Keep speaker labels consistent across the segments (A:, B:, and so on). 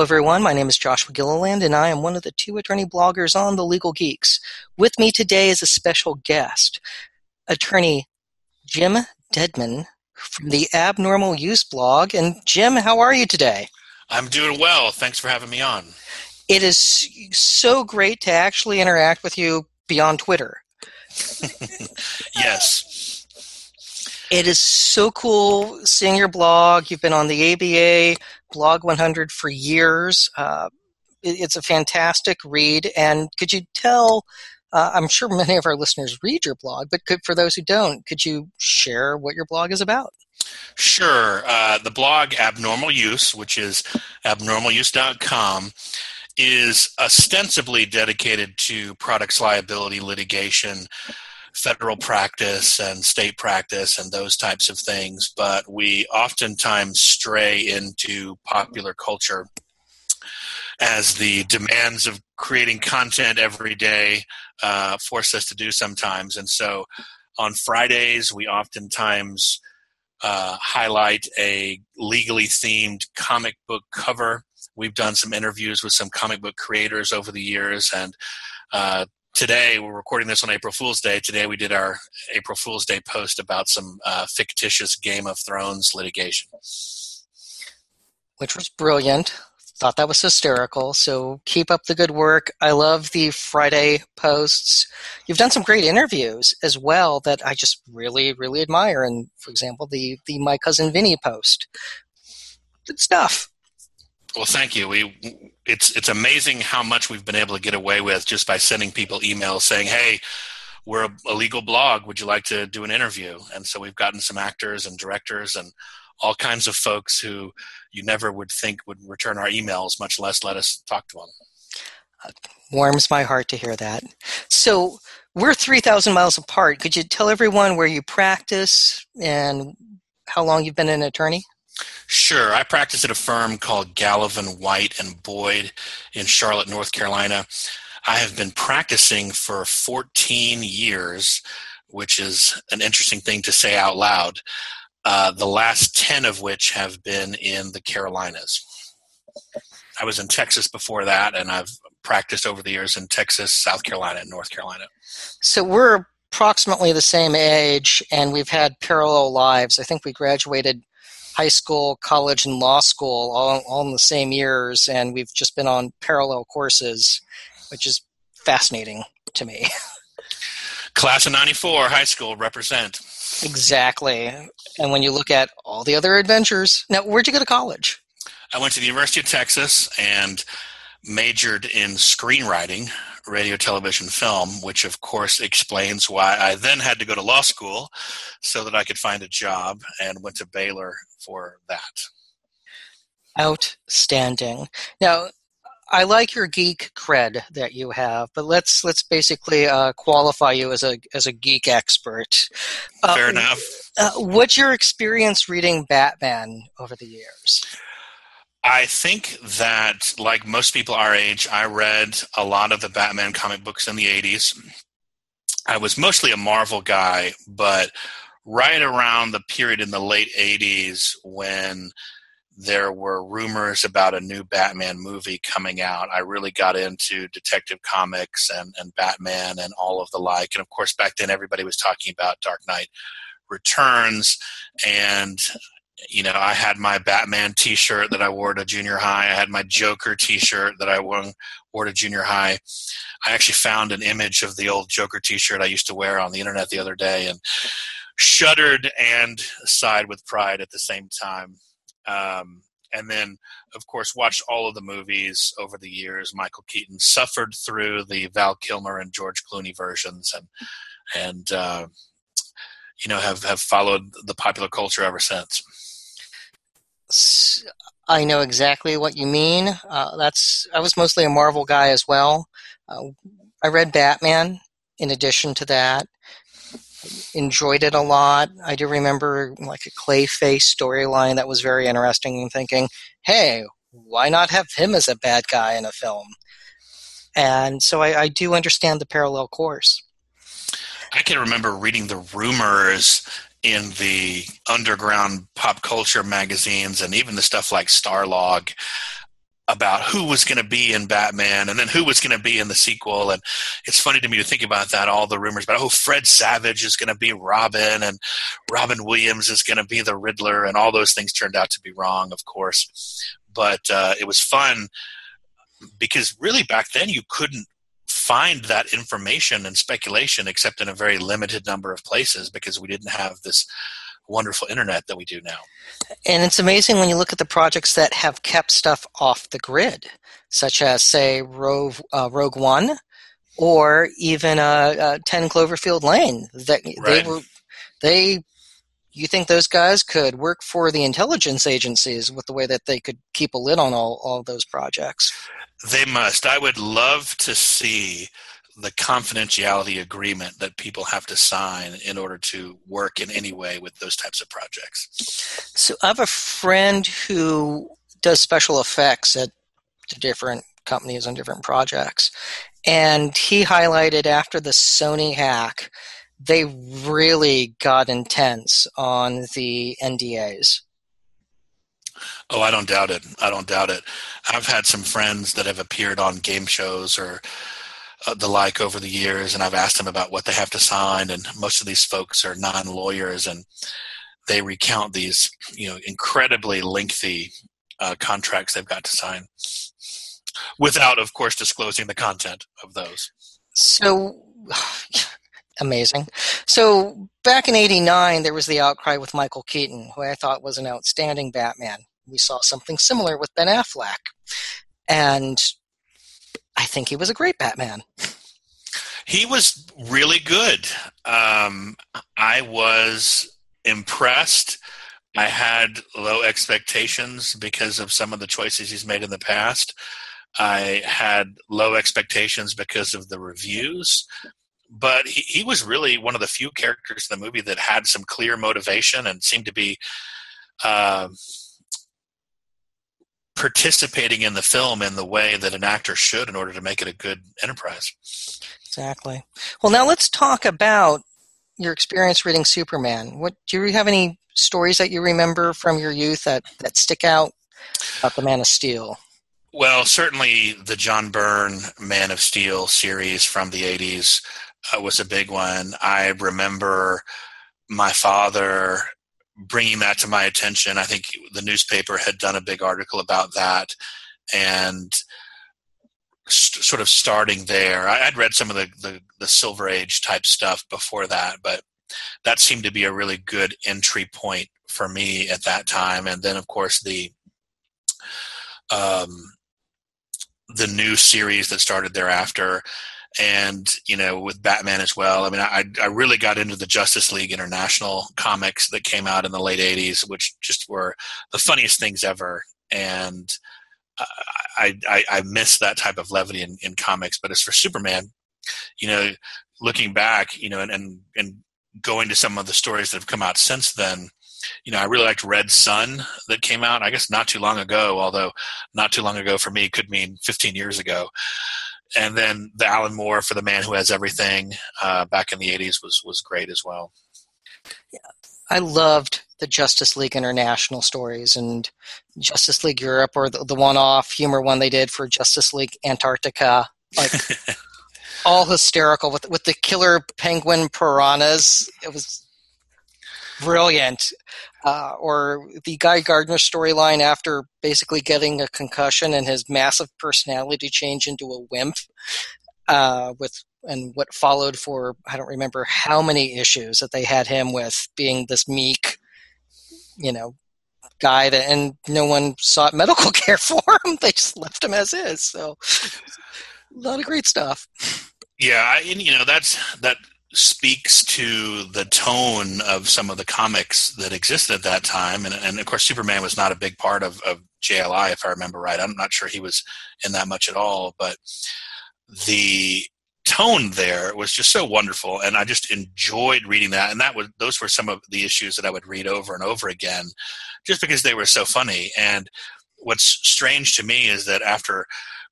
A: Hello, everyone. My name is Joshua Gilliland, and I am one of the two attorney bloggers on the Legal Geeks. With me today is a special guest, attorney Jim Dedman from the Abnormal Use blog. And Jim, how are you today?
B: I'm doing well. Thanks for having me on.
A: It is so great to actually interact with you beyond Twitter.
B: yes.
A: It is so cool seeing your blog. You've been on the ABA Blawg 100 for years. Uh, it, it's a fantastic read. And could you tell? Uh, I'm sure many of our listeners read your blog, but could, for those who don't, could you share what your blog is about?
B: Sure. Uh, the blog Abnormal Use, which is abnormaluse.com, is ostensibly dedicated to products liability litigation federal practice and state practice and those types of things, but we oftentimes stray into popular culture as the demands of creating content every day uh, force us to do sometimes. And so on Fridays, we oftentimes uh, highlight a legally themed comic book cover. We've done some interviews with some comic book creators over the years, and uh, today we're recording this on April Fool's Day. Today we did our April Fool's Day post about some uh, fictitious Game of Thrones litigation,
A: which was brilliant. Thought that was hysterical. So keep up the good work. I love the Friday posts. You've done some great interviews as well that I just really, really admire. And for example, the the my cousin Vinny post. Good stuff.
B: Well, thank you. We it's it's amazing how much we've been able to get away with just by sending people emails saying, "Hey, we're a, a, legal blog. Would you like to do an interview?" And so we've gotten some actors and directors and all kinds of folks who you never would think would return our emails, much less let us talk to them.
A: Warms my heart to hear that. So we're three thousand miles apart. Could you tell everyone where you practice and how long you've been an attorney?
B: Sure. I practice at a firm called Gallivan White and Boyd in Charlotte, North Carolina. I have been practicing for 14 years, which is an interesting thing to say out loud. Uh, the last 10 of which have been in the Carolinas. I was in Texas before that, and I've practiced over the years in Texas, South Carolina, and North Carolina.
A: So we're approximately the same age, and we've had parallel lives. I think we graduated high school, college, and law school all, all in the same years, and we've just been on parallel courses, which is fascinating to me.
B: Class of 94, high school, represent.
A: Exactly. And when you look at all the other adventures, now, where'd you go to college?
B: I went to the University of Texas and majored in screenwriting radio, television, film, which of course explains why I then had to go to law school so that I could find a job and went to Baylor for that.
A: Outstanding. Now, I like your geek cred that you have, but let's let's basically uh, qualify you as a as a geek expert.
B: Uh, Fair enough.
A: Uh, what's your experience reading Batman over the years?
B: I think that, like most people our age, I read a lot of the Batman comic books in the 80s. I was mostly a Marvel guy, but right around the period in the late 80s when there were rumors about a new Batman movie coming out, I really got into Detective Comics and, and Batman and all of the like. And of course, back then everybody was talking about Dark Knight Returns. And you know, I had my Batman T-shirt that I wore to junior high. I had my Joker T-shirt that I wore, wore to junior high. I actually found an image of the old Joker T-shirt I used to wear on the internet the other day, and shuddered and sighed with pride at the same time. Um, and then, of course, watched all of the movies over the years. Michael Keaton suffered through the Val Kilmer and George Clooney versions, and and uh, you know have have followed the popular culture ever since.
A: I know exactly what you mean. Uh, that's I was mostly a Marvel guy as well. Uh, I read Batman in addition to that. Enjoyed it a lot. I do remember like a Clayface storyline that was very interesting and thinking, hey, why not have him as a bad guy in a film? And so I, I do understand the parallel course.
B: I can remember reading the rumors in the underground pop culture magazines and even the stuff like Starlog about who was going to be in Batman and then who was going to be in the sequel. And it's funny to me to think about that. All the rumors about, oh, Fred Savage is going to be Robin and Robin Williams is going to be the Riddler. And all those things turned out to be wrong, of course. But uh, it was fun because really back then you couldn't find that information and speculation except in a very limited number of places because we didn't have this wonderful internet that we do now.
A: And it's amazing when you look at the projects that have kept stuff off the grid, such as, say, Rogue, uh, Rogue One, or even uh, uh, Ten Cloverfield Lane. That right. they were, they. You think those guys could work for the intelligence agencies with the way that they could keep a lid on all all those projects?
B: They must. I would love to see the confidentiality agreement that people have to sign in order to work in any way with those types of projects.
A: So I have a friend who does special effects at different companies on different projects. And he highlighted after the Sony hack, they really got intense on the NDAs.
B: Oh, I don't doubt it. I don't doubt it. I've had some friends that have appeared on game shows or uh, the like over the years, and I've asked them about what they have to sign. And most of these folks are non-lawyers, and they recount these, you know, incredibly lengthy uh, contracts they've got to sign, without, of course, disclosing the content of those.
A: So. amazing. So back in '89, there was the outcry with Michael Keaton, who I thought was an outstanding Batman. We saw something similar with Ben Affleck, and I think he was a great Batman.
B: He was really good. Um, I was impressed. I had low expectations because of some of the choices he's made in the past. I had low expectations because of the reviews, but he, he was really one of the few characters in the movie that had some clear motivation and seemed to be uh, participating in the film in the way that an actor should in order to make it a good enterprise.
A: Exactly. Well, now let's talk about your experience reading Superman. What do you have any stories that you remember from your youth that, that stick out about the Man of Steel?
B: Well, certainly the John Byrne Man of Steel series from the 80s uh, was a big one. I remember my father bringing that to my attention. I think the newspaper had done a big article about that, and st- sort of starting there. I, would read some of the, the, the Silver Age type stuff before that, but that seemed to be a really good entry point for me at that time. And then, of course, the um, the new series that started thereafter and you know with Batman as well. I mean, I I really got into the Justice League International comics that came out in the late '80s, which just were the funniest things ever, and I I, I miss that type of levity in, in comics. But as for Superman, you know, looking back, you know, and and, and going to some of the stories that have come out since then you know, I really liked Red Sun that came out, I guess not too long ago, although not too long ago for me could mean 15 years ago and then the Alan Moore for the Man Who Has Everything uh, back in the '80s was was great as well.
A: Yeah, I loved the Justice League International stories and Justice League Europe, or the, the one-off humor one they did for Justice League Antarctica, like all hysterical with with the killer penguin piranhas. It was brilliant. Uh, or the Guy Gardner storyline after basically getting a concussion and his massive personality change into a wimp, uh, with and what followed for I don't remember how many issues that they had him with being this meek, you know, guy that and no one sought medical care for him. They just left him as is. So a lot of great stuff.
B: Yeah, and you know that's that speaks to the tone of some of the comics that existed at that time. And, and of course, Superman was not a big part of, of JLI, if I remember right. I'm not sure he was in that much at all, but the tone there was just so wonderful and i just enjoyed reading that and that was those were some of the issues that i would read over and over again just because they were so funny and what's strange to me is that after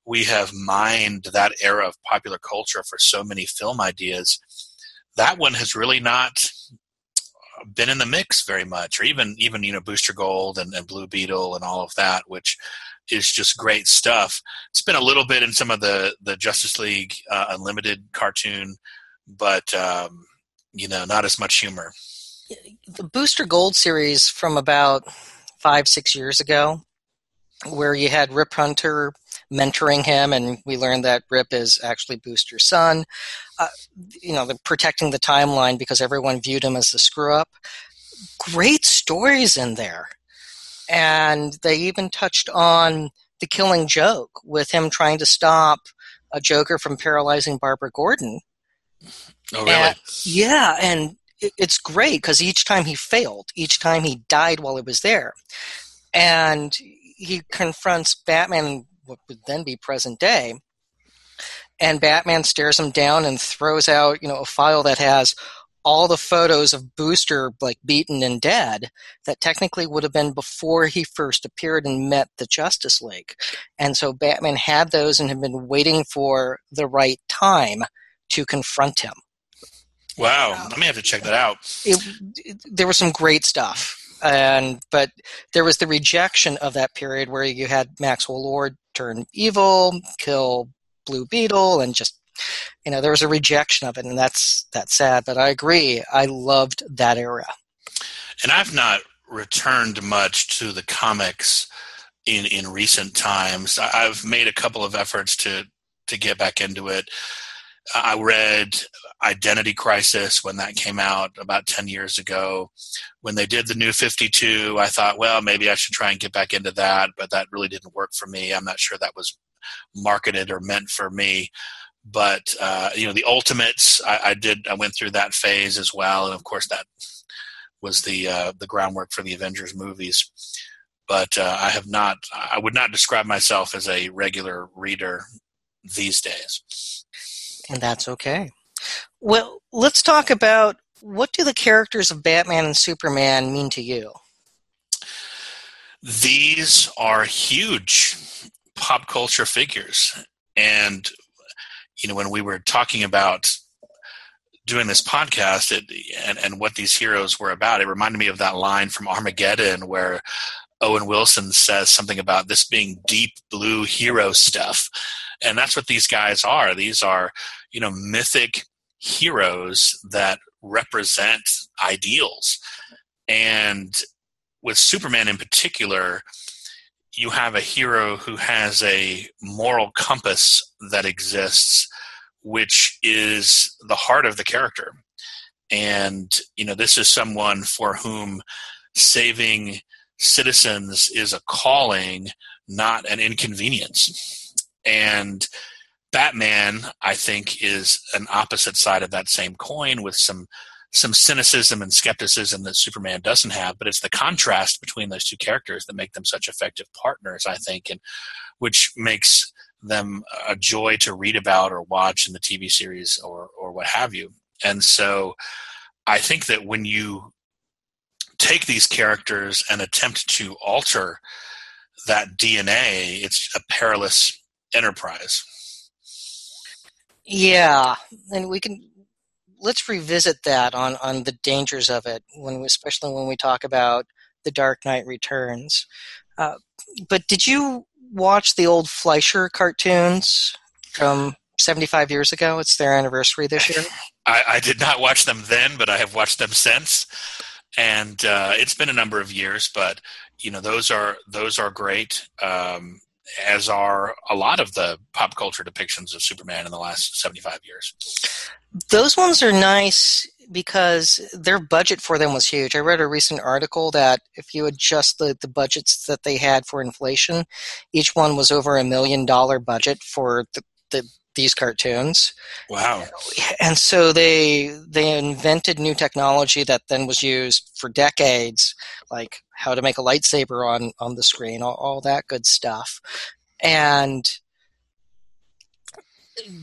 B: we have mined that era of popular culture for so many film ideas that one has really not been in the mix very much, or even even you know Booster Gold and, and Blue Beetle and all of that, which is just great stuff. It's been a little bit in some of the the Justice League uh, Unlimited cartoon, but um, you know not as much humor.
A: The Booster Gold series from about five six years ago, where you had Rip Hunter mentoring him, and we learned that Rip is actually Booster's son. Uh, you know, protecting the timeline because everyone viewed him as the screw up. Great stories in there. And they even touched on the killing joke with him trying to stop a Joker from paralyzing Barbara Gordon.
B: Oh, really?
A: And, yeah, and it's great because each time he failed, each time he died while he was there. And he confronts Batman what would then be present day. And Batman stares him down and throws out, you know, a file that has all the photos of Booster like beaten and dead that technically would have been before he first appeared and met the Justice League. And so Batman had those and had been waiting for the right time to confront him.
B: Wow, um, I may have to check that out.
A: It, it, there was some great stuff, and but there was the rejection of that period where you had Maxwell Lord turn evil, kill Blue Beetle, and just you know there was a rejection of it, and that's that's sad. But I agree, I loved that era.
B: And I've not returned much to the comics in in recent times. I've made a couple of efforts to to get back into it. I read Identity Crisis when that came out about 10 years ago. When they did the new 52, I thought, well, maybe I should try and get back into that, but that really didn't work for me. I'm not sure that was marketed or meant for me. But, uh, you know, the Ultimates, I, I, did, I went through that phase as well. And of course, that was the, uh, the groundwork for the Avengers movies. But uh, I have not, I would not describe myself as a regular reader these days
A: and that's okay. Well, let's talk about what do the characters of Batman and Superman mean to you?
B: These are huge pop culture figures. And, you know, when we were talking about doing this podcast it, and, and what these heroes were about, it reminded me of that line from Armageddon where Owen Wilson says something about this being deep blue hero stuff. And that's what these guys are. These are you know mythic heroes that represent ideals. And with superman in particular you have a hero who has a moral compass that exists which is the heart of the character. And you know this is someone for whom saving citizens is a calling not an inconvenience and Batman, I think, is an opposite side of that same coin with some some cynicism and skepticism that Superman doesn't have, but it's the contrast between those two characters that make them such effective partners, I think, and which makes them a joy to read about or watch in the TV series or or what have you. And so I think that when you take these characters and attempt to alter that DNA, it's a perilous enterprise.
A: Yeah, and we can let's revisit that on on the dangers of it when, especially when we talk about the Dark Knight Returns. Uh, but did you watch the old Fleischer cartoons from 75 years ago? It's their anniversary this year.
B: I, I did not watch them then, but I have watched them since, and uh, it's been a number of years. But you know, those are those are great. Um, as are a lot of the pop culture depictions of Superman in the last 75 years.
A: Those ones are nice because their budget for them was huge. I read a recent article that if you adjust the, the budgets that they had for inflation, each one was over a million dollar budget for the, the these cartoons.
B: Wow.
A: And so they they invented new technology that then was used for decades, like how to make a lightsaber on on the screen, all, all that good stuff. And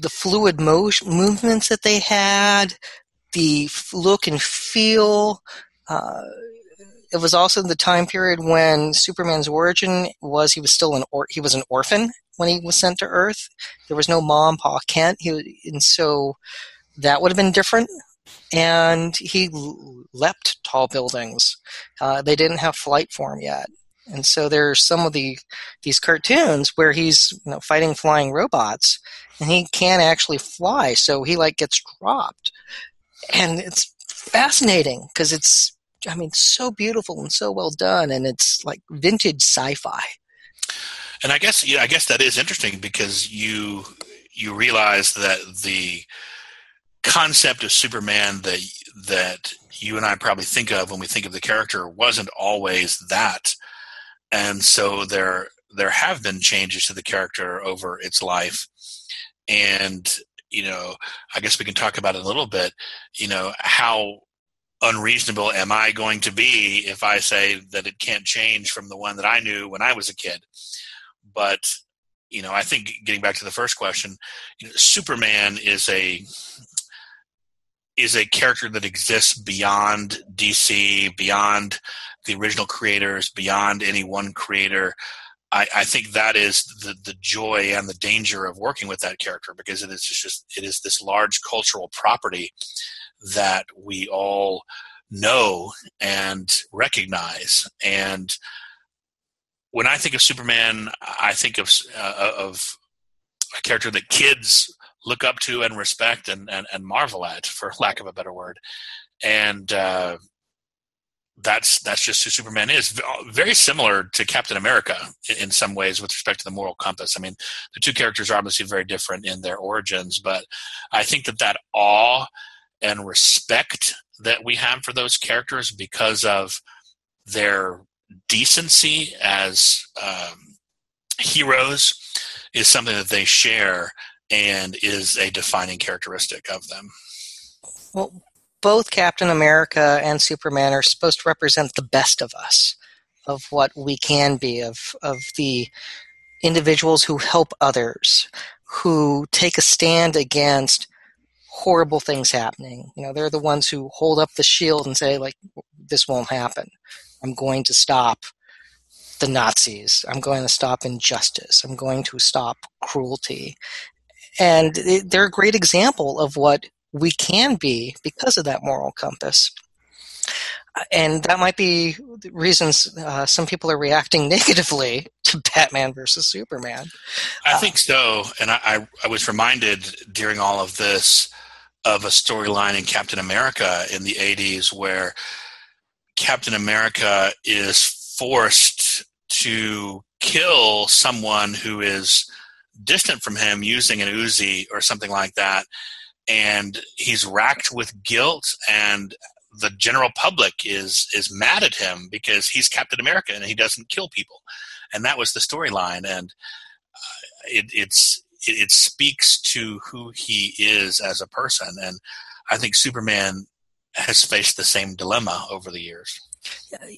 A: the fluid motion, movements that they had, the look and feel, uh, it was also the time period when Superman's origin was he was still an or, he was an orphan when he was sent to Earth. There was no mom, Pa Kent, he, and so that would have been different and he leapt tall buildings. Uh, they didn't have flight form yet. And so there's some of the these cartoons where he's you know, fighting flying robots, and he can't actually fly, so he like gets dropped, and it's fascinating because it's I mean so beautiful and so well done, and it's like vintage sci-fi.
B: And I guess yeah, I guess that is interesting because you you realize that the concept of Superman that that you and I probably think of when we think of the character wasn't always that, and so there there have been changes to the character over its life, and you know I guess we can talk about it a little bit. You know how unreasonable am I going to be if I say that it can't change from the one that I knew when I was a kid? But you know, I think getting back to the first question, you know, Superman is a is a character that exists beyond DC, beyond the original creators, beyond any one creator. I, I, think that is the, the joy and the danger of working with that character because it is just it is this large cultural property that we all know and recognize. And when I think of Superman, I think of uh, of a character that kids look up to and respect and, and, and marvel at, for lack of a better word. And uh, that's that's just who Superman is. Very similar to Captain America in, in, some ways with respect to the moral compass. I mean, the two characters are obviously very different in their origins, but I think that that awe and respect that we have for those characters because of their decency as um, heroes is something that they share and is a defining characteristic of them.
A: Well, both Captain America and Superman are supposed to represent the best of us, of what we can be, of of the individuals who help others, who take a stand against horrible things happening. You know, they're the ones who hold up the shield and say, like, this won't happen. I'm going to stop the Nazis. I'm going to stop injustice. I'm going to stop cruelty and they're a great example of what we can be because of that moral compass. And that might be the reasons uh, some people are reacting negatively to Batman versus Superman.
B: I uh, think so. And I, I, I was reminded during all of this of a storyline in Captain America in the 80s where Captain America is forced to kill someone who is distant from him using an Uzi or something like that, and he's racked with guilt and the general public is is mad at him because he's Captain America and he doesn't kill people, and that was the storyline, and uh, it, it's it, it, speaks to who he is as a person, and I think Superman has faced the same dilemma over the years.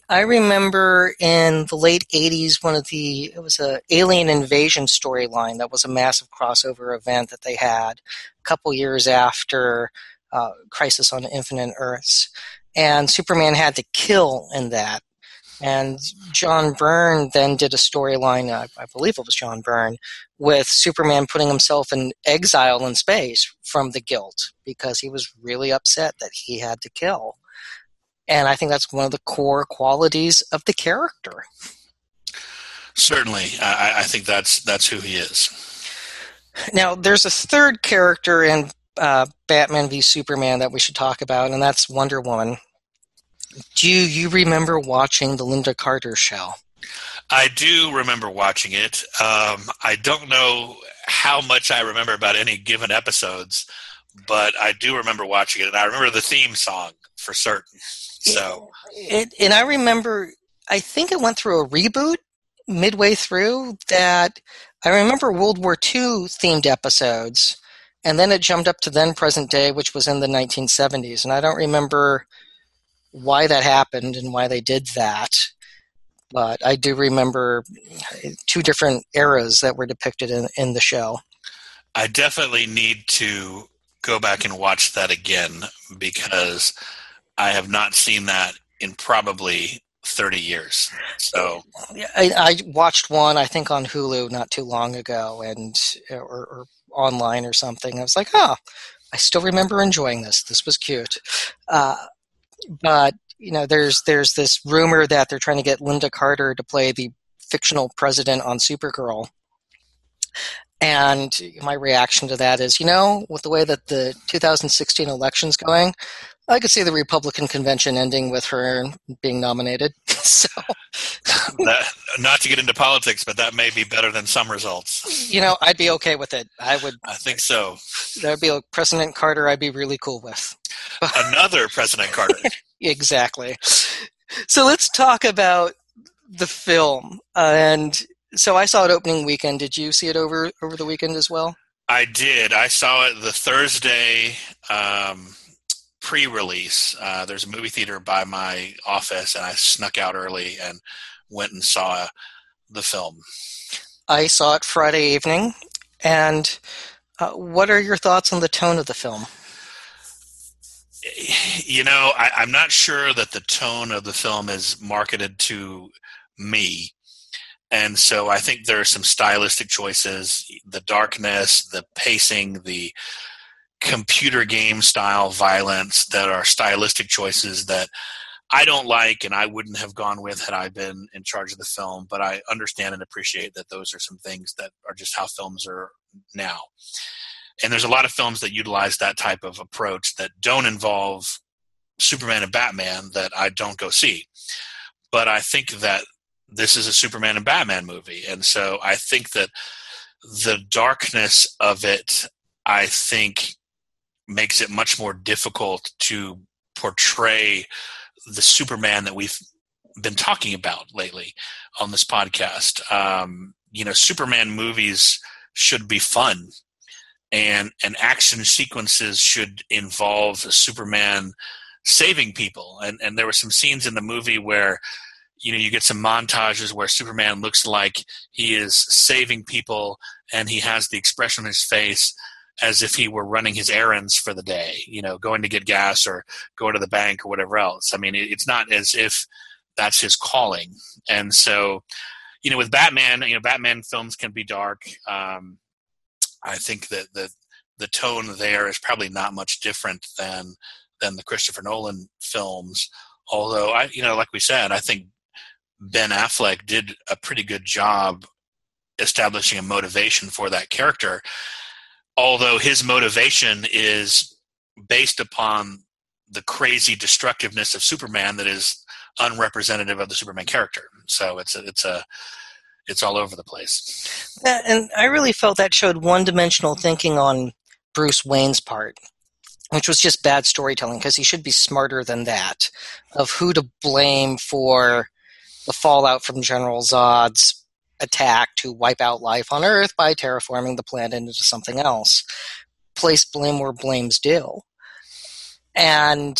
A: I remember in the late '80s, one of the it was a alien invasion storyline that was a massive crossover event that they had a couple years after uh, Crisis on Infinite Earths, and Superman had to kill in that. And John Byrne then did a storyline, uh, I believe it was John Byrne, with Superman putting himself in exile in space from the guilt because he was really upset that he had to kill. And I think that's one of the core qualities of the character.
B: Certainly, I, I think that's that's who he is.
A: Now, there's a third character in uh, Batman v Superman that we should talk about, and that's Wonder Woman. Do you remember watching the Lynda Carter show?
B: I do remember watching it. Um, I don't know how much I remember about any given episodes, but I do remember watching it, and I remember the theme song for certain. So,
A: it, and I remember, I think it went through a reboot midway through that I remember World War II themed episodes, and then it jumped up to then present day, which was in the 1970s. And I don't remember why that happened and why they did that, but I do remember two different eras that were depicted in, in the show.
B: I definitely need to go back and watch that again because I have not seen that in probably 30 years. So
A: I, I, watched one, I think, on Hulu not too long ago, and or, or, online or something. I was like, oh, I still remember enjoying this. This was cute. Uh, but you know, there's there's this rumor that they're trying to get Lynda Carter to play the fictional president on Supergirl. And my reaction to that is, you know, with the way that the 2016 election's going, I could see the Republican convention ending with her being nominated. so,
B: that, not to get into politics, but that may be better than some results.
A: You know, I'd be okay with it. I would.
B: I think so.
A: That'd be a President Carter. I'd be really cool with.
B: Another President Carter.
A: exactly. So let's talk about the film. Uh, and so I saw it opening weekend. Did you see it over over the weekend as well?
B: I did. I saw it the Thursday um, pre-release. Uh, there's a movie theater by my office, and I snuck out early and went and saw the film.
A: I saw it Friday evening, and uh, what are your thoughts on the tone of the film?
B: You know, I, I'm not sure that the tone of the film is marketed to me. And so I think there are some stylistic choices, the darkness, the pacing, the computer game style violence that are stylistic choices that I don't like and I wouldn't have gone with had I been in charge of the film, but I understand and appreciate that those are some things that are just how films are now. And there's a lot of films that utilize that type of approach that don't involve Superman and Batman that I don't go see. But I think that this is a Superman and Batman movie. And so I think that the darkness of it, I think, makes it much more difficult to portray the Superman that we've been talking about lately on this podcast. Um, you know, Superman movies should be fun, and and action sequences should involve Superman saving people. And and there were some scenes in the movie where you know you get some montages where superman looks like he is saving people and he has the expression on his face as if he were running his errands for the day you know going to get gas or going to the bank or whatever else. I mean it's not as if that's his calling. And so you know with batman you know batman films can be dark. Um, i think that the the tone there is probably not much different than than the christopher nolan films. Although i you know like we said i think Ben Affleck did a pretty good job establishing a motivation for that character. Although his motivation is based upon the crazy destructiveness of Superman that is unrepresentative of the Superman character. So it's a, it's a it's all over the place.
A: And I really felt that showed one-dimensional thinking on Bruce Wayne's part, which was just bad storytelling because he should be smarter than that of who to blame for the fallout from General Zod's attack to wipe out life on Earth by terraforming the planet into something else. Place blame where blame's due. And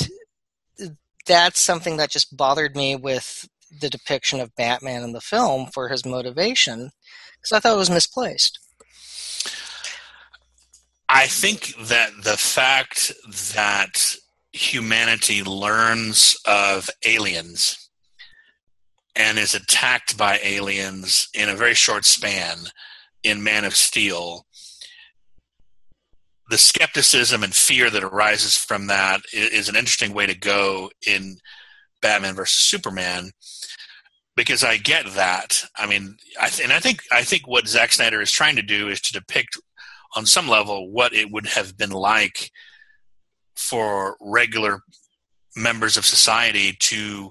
A: that's something that just bothered me with the depiction of Batman in the film for his motivation because I thought it was misplaced.
B: I think that the fact that humanity learns of aliens and is attacked by aliens in a very short span in Man of Steel. The skepticism and fear that arises from that is an interesting way to go in Batman versus Superman because I get that. I mean, I th- and I think I think what Zack Snyder is trying to do is to depict on some level what it would have been like for regular members of society to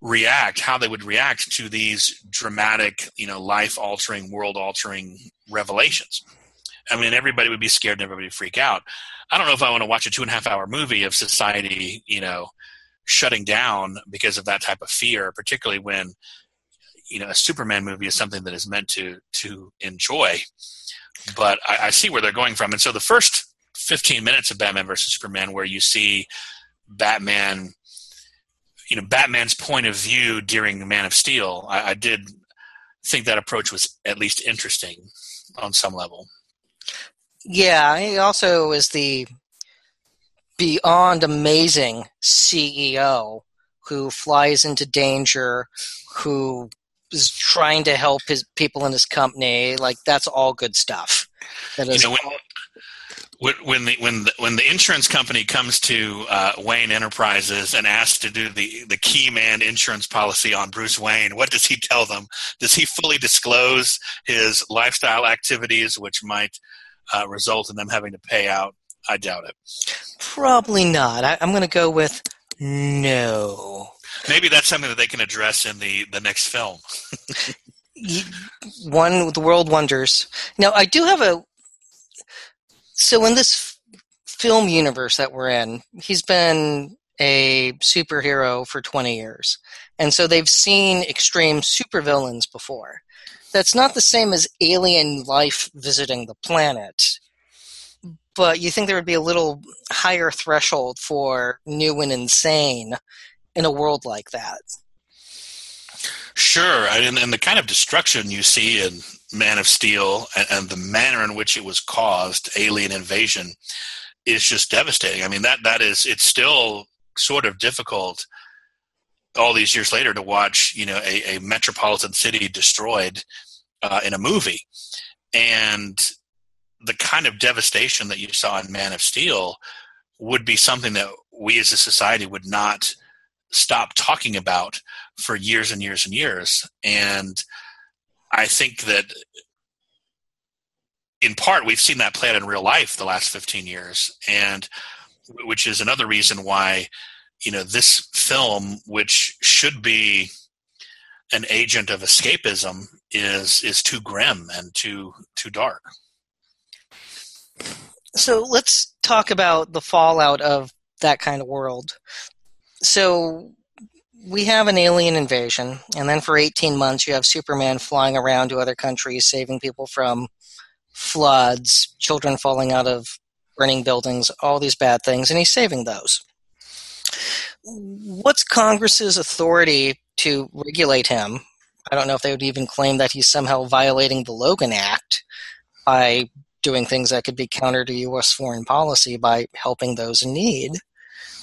B: react how they would react to these dramatic you know life altering world altering revelations. I mean everybody would be scared and everybody would freak out. I don't know if i want to watch a two and a half hour movie of society you know shutting down because of that type of fear particularly when you know a superman movie is something that is meant to to enjoy. But I, I see where they're going from. And so the first 15 minutes of batman versus superman where you see batman you know Batman's point of view during Man of Steel, I, I did think that approach was at least interesting on some level.
A: Yeah, he also is the beyond amazing CEO who flies into danger, who is trying to help his people in his company. Like that's all good stuff.
B: That is. You know, when, when the when the, when the insurance company comes to uh, Wayne Enterprises and asks to do the the key man insurance policy on Bruce Wayne, what does he tell them? Does he fully disclose his lifestyle activities, which might uh, result in them having to pay out? I doubt it.
A: Probably not. I, I'm going to go with no.
B: Maybe that's something that they can address in the the next film.
A: One, the world wonders. Now, I do have a so in this film universe that we're in, he's been a superhero for 20 years. And so they've seen extreme supervillains before. That's not the same as alien life visiting the planet. But you think there would be a little higher threshold for new and insane in a world like that?
B: Sure, and, and the kind of destruction you see in Man of Steel and, and, the manner in which it was caused, alien invasion, is just devastating. I mean that that is it's still sort of difficult all these years later to watch you know a, a metropolitan city destroyed uh, in a movie, and the kind of devastation that you saw in Man of Steel would be something that we as a society would not stop talking about for years and years and years. And I think that in part we've seen that play out in real life the last 15 years. And which is another reason why you know this film which should be an agent of escapism is is too grim and too too dark.
A: So let's talk about the fallout of that kind of world so we have an alien invasion, and then for 18 months you have Superman flying around to other countries, saving people from floods, children falling out of burning buildings, all these bad things, and he's saving those. What's Congress's authority to regulate him? I don't know if they would even claim that he's somehow violating the Logan Act by doing things that could be counter to U.S. foreign policy by helping those in need.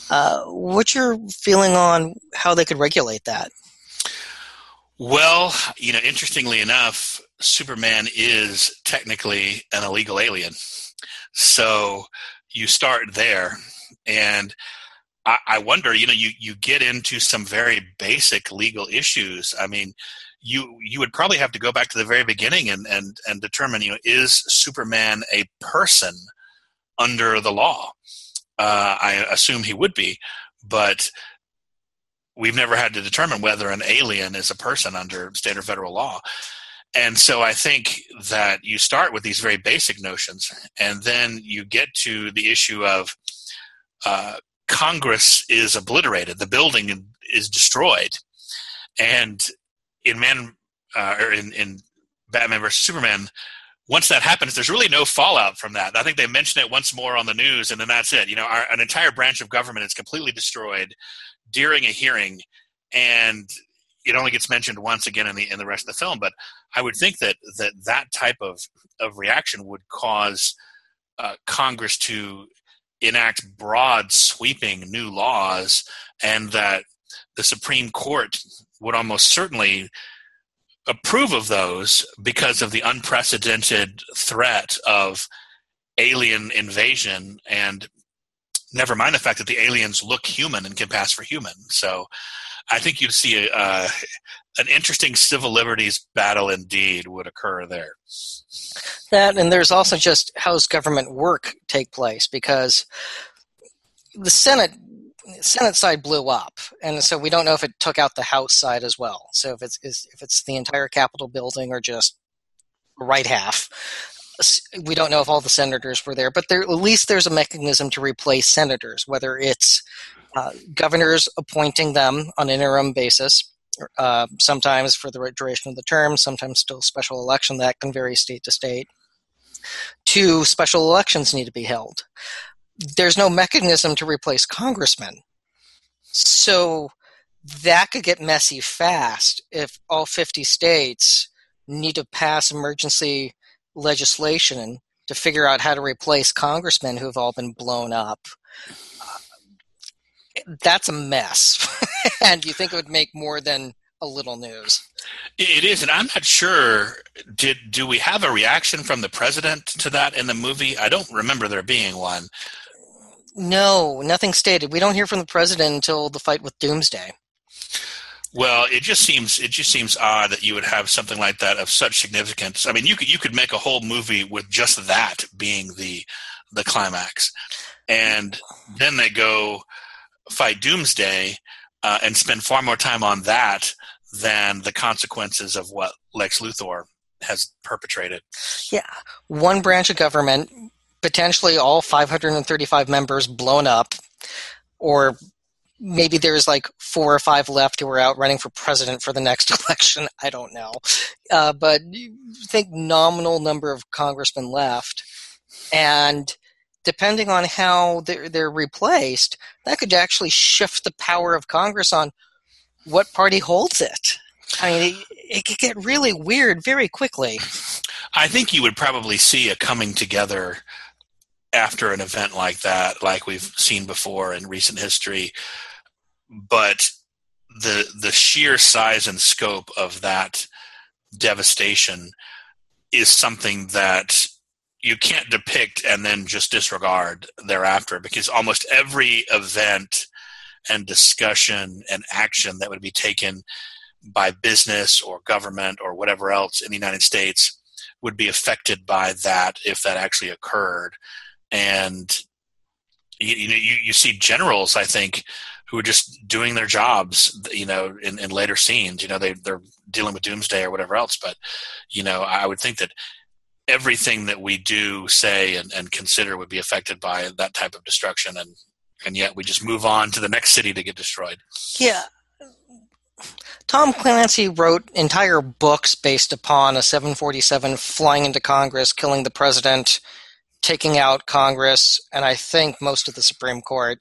A: Uh, what's your feeling on how they could regulate that?
B: Well, you know, interestingly enough, Superman is technically an illegal alien. So you start there. And I, I wonder, you know, you, you get into some very basic legal issues. I mean, you you would probably have to go back to the very beginning and, and, and determine, you know, is Superman a person under the law? Uh, I assume he would be, but we've never had to determine whether an alien is a person under state or federal law. And so I think that you start with these very basic notions, and then you get to the issue of uh, Congress is obliterated, the building is destroyed, and in Man uh, or in, in Batman versus Superman, once that happens, there's really no fallout from that. I think they mention it once more on the news, and then that's it. You know, our, an entire branch of government is completely destroyed during a hearing, and it only gets mentioned once again in the in the rest of the film. But I would think that that that type of of reaction would cause uh, Congress to enact broad, sweeping new laws, and that the Supreme Court would almost certainly approve of those because of the unprecedented threat of alien invasion and never mind the fact that the aliens look human and can pass for human. So i think you'd see a, uh, an interesting civil liberties battle indeed would occur there.
A: That and there's also just how's government work take place? Because the senate Senate side blew up, and so we don't know if it took out the House side as well. So if it's if it's the entire Capitol building or just right half, we don't know if all the senators were there. But there, at least there's a mechanism to replace senators, whether it's uh, governors appointing them on an interim basis, uh, sometimes for the duration of the term, sometimes still special election that can vary state to state. Two special elections need to be held there's no mechanism to replace congressmen. So that could get messy fast if all 50 states need to pass emergency legislation to figure out how to replace congressmen who have all been blown up. that's a mess. and you think it would make more than a little news.
B: It is, and I'm not sure. Did do we have a reaction from the president to that in the movie? I don't remember there being one.
A: No, nothing stated. We don't hear from the president until the fight with Doomsday.
B: Well, it just seems it just seems odd that you would have something like that of such significance. I mean, you could you could make a whole movie with just that being the the climax, and then they go fight Doomsday uh, and spend far more time on that than the consequences of what Lex Luthor has perpetrated.
A: Yeah, one branch of government, potentially all 535 members blown up, or maybe there's like four or five left who are out running for president for the next election. I don't know. Uh, but think nominal number of congressmen left. And depending on how they're, they're replaced, that could actually shift the power of Congress on what party holds it. I mean, it, it could get really weird very quickly.
B: I think you would probably see a coming together after an event like that, like we've seen before in recent history. But the the sheer size and scope of that devastation is something that you can't depict and then just disregard thereafter because almost every event and discussion and action that would be taken by business or government or whatever else in the United States would be affected by that if that actually occurred. And you, you know, you, you see generals, I think, who are just doing their jobs, you know, in, in later scenes. You know, they they're dealing with doomsday or whatever else. But you know, I would think that everything that we do, say, and, and consider would be affected by that type of destruction, and and yet we just move on to the next city to get destroyed.
A: Yeah. Tom Clancy wrote entire books based upon a 747 flying into Congress, killing the president, taking out Congress, and I think most of the Supreme Court,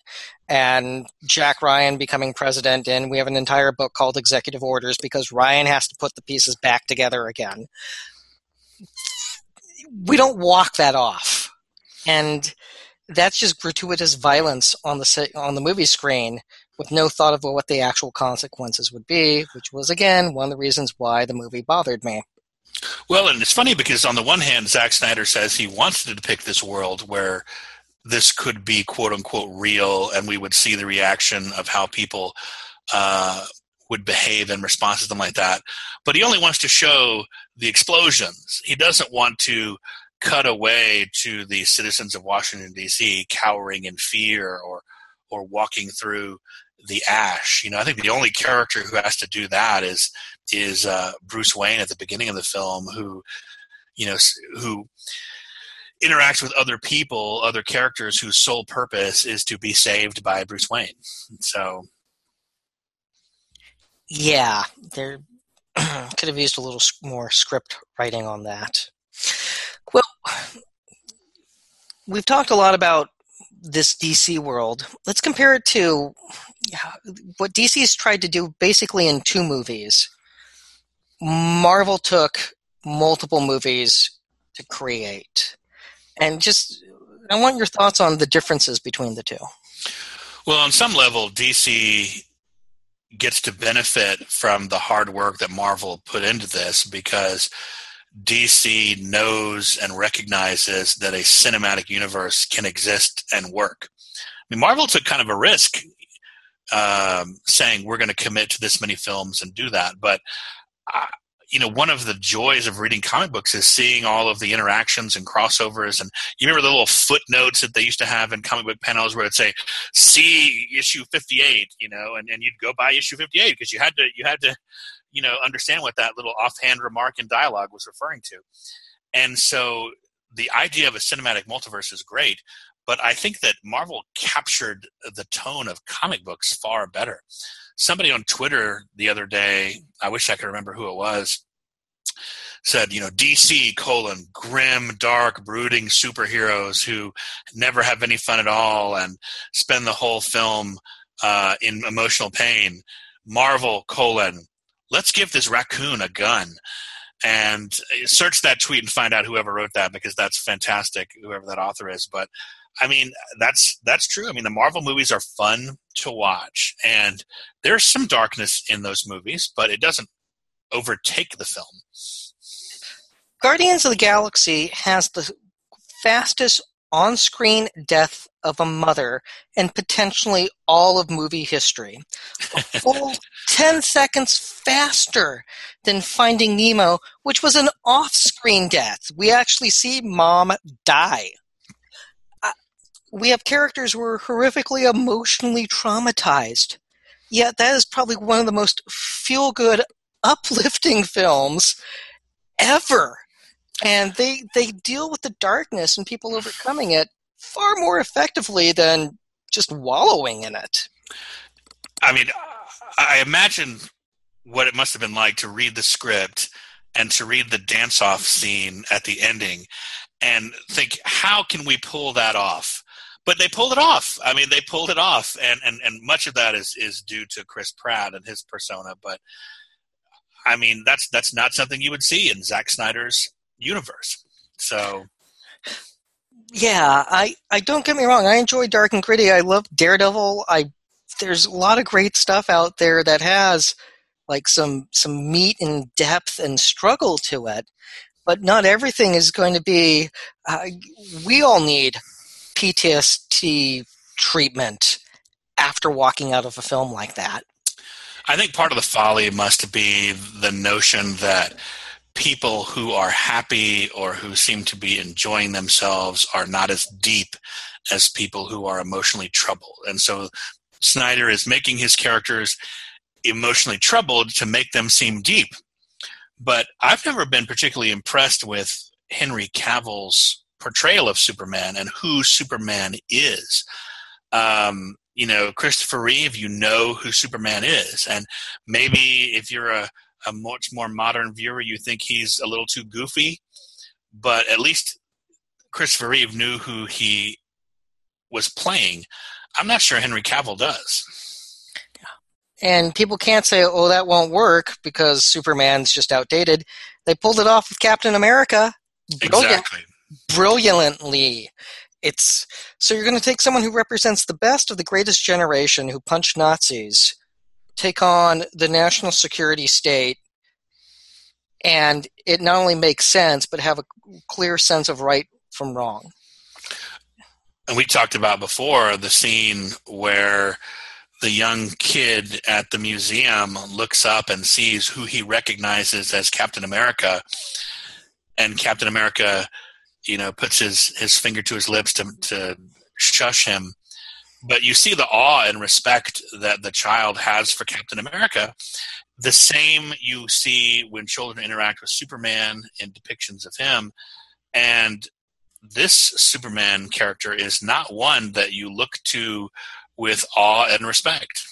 A: and Jack Ryan becoming president. And we have an entire book called Executive Orders because Ryan has to put the pieces back together again. We don't walk that off. And that's just gratuitous violence on the on the movie screen with no thought of what the actual consequences would be, which was again one of the reasons why the movie bothered me.
B: Well, and it's funny because on the one hand, Zack Snyder says he wants to depict this world where this could be quote unquote real, and we would see the reaction of how people uh, would behave in response to something like that. But he only wants to show the explosions. He doesn't want to cut away to the citizens of Washington D.C. cowering in fear or or walking through the ash. You know, I think the only character who has to do that is is uh, Bruce Wayne at the beginning of the film, who you know who interacts with other people, other characters whose sole purpose is to be saved by Bruce Wayne. So,
A: yeah, there could have used a little more script writing on that. Well, we've talked a lot about this DC world. Let's compare it to what DC has tried to do basically in two movies. Marvel took multiple movies to create. And just, I want your thoughts on the differences between the two.
B: Well, on some level, DC gets to benefit from the hard work that Marvel put into this because DC knows and recognizes that a cinematic universe can exist and work. I mean, Marvel took kind of a risk um, saying we're going to commit to this many films and do that, but uh, you know, one of the joys of reading comic books is seeing all of the interactions and crossovers. And you remember the little footnotes that they used to have in comic book panels where it'd say, "See issue 58," you know, and, and you'd go buy issue 58 because you had to you had to you know understand what that little offhand remark in dialogue was referring to and so the idea of a cinematic multiverse is great but i think that marvel captured the tone of comic books far better. Somebody on twitter the other day i wish i could remember who it was said you know dc colon grim dark brooding superheroes who never have any fun at all and spend the whole film uh, in emotional pain. Marvel colon let's give this raccoon a gun and search that tweet and find out whoever wrote that because that's fantastic whoever that author is but I mean, that's that's true. I mean, the Marvel movies are fun to watch, and there's some darkness in those movies, but it doesn't overtake the film.
A: Guardians of the Galaxy has the fastest on-screen death of a mother and potentially all of movie history. A full 10 seconds faster than Finding Nemo, which was an off-screen death. We actually see mom die we have characters who are horrifically emotionally traumatized. Yet that is probably one of the most feel good, uplifting films ever. And they they deal with the darkness and people overcoming it far more effectively than just wallowing in it.
B: I mean, I imagine what it must have been like to read the script and to read the dance off scene at the ending and think, how can we pull that off? But they pulled it off. I mean, they pulled it off, and and and much of that is is due to Chris Pratt and his persona. But I mean, that's that's not something you would see in Zack Snyder's universe. So.
A: Yeah, I, I don't get me wrong. I enjoy Dark and Gritty. I love Daredevil. I there's a lot of great stuff out there that has like some some meat and depth and struggle to it but not everything is going to be uh, we all need PTSD treatment after walking out of a film like that?
B: I think part of the folly must be the notion that people who are happy or who seem to be enjoying themselves are not as deep as people who are emotionally troubled. And so Snyder is making his characters emotionally troubled to make them seem deep. But I've never been particularly impressed with Henry Cavill's portrayal of Superman and who Superman is. Um, you know, Christopher Reeve, you know who Superman is. And maybe if you're a, a much more modern viewer, you think he's a little too goofy. But at least Christopher Reeve knew who he was playing. I'm not sure Henry Cavill does.
A: And people can't say, oh, that won't work because Superman's just outdated. They pulled it off with Captain America.
B: Brilliant. Exactly
A: brilliantly. It's so you're going to take someone who represents the best of the greatest generation who punched Nazis, take on the national security state, and it not only makes sense but have a clear sense of right from wrong.
B: And we talked about before the scene where the young kid at the museum looks up and sees who he recognizes as Captain America, and Captain America you know, puts his, his finger to his lips to, to shush him. But you see the awe and respect that the child has for Captain America. The same you see when children interact with Superman in depictions of him. And this Superman character is not one that you look to with awe and respect.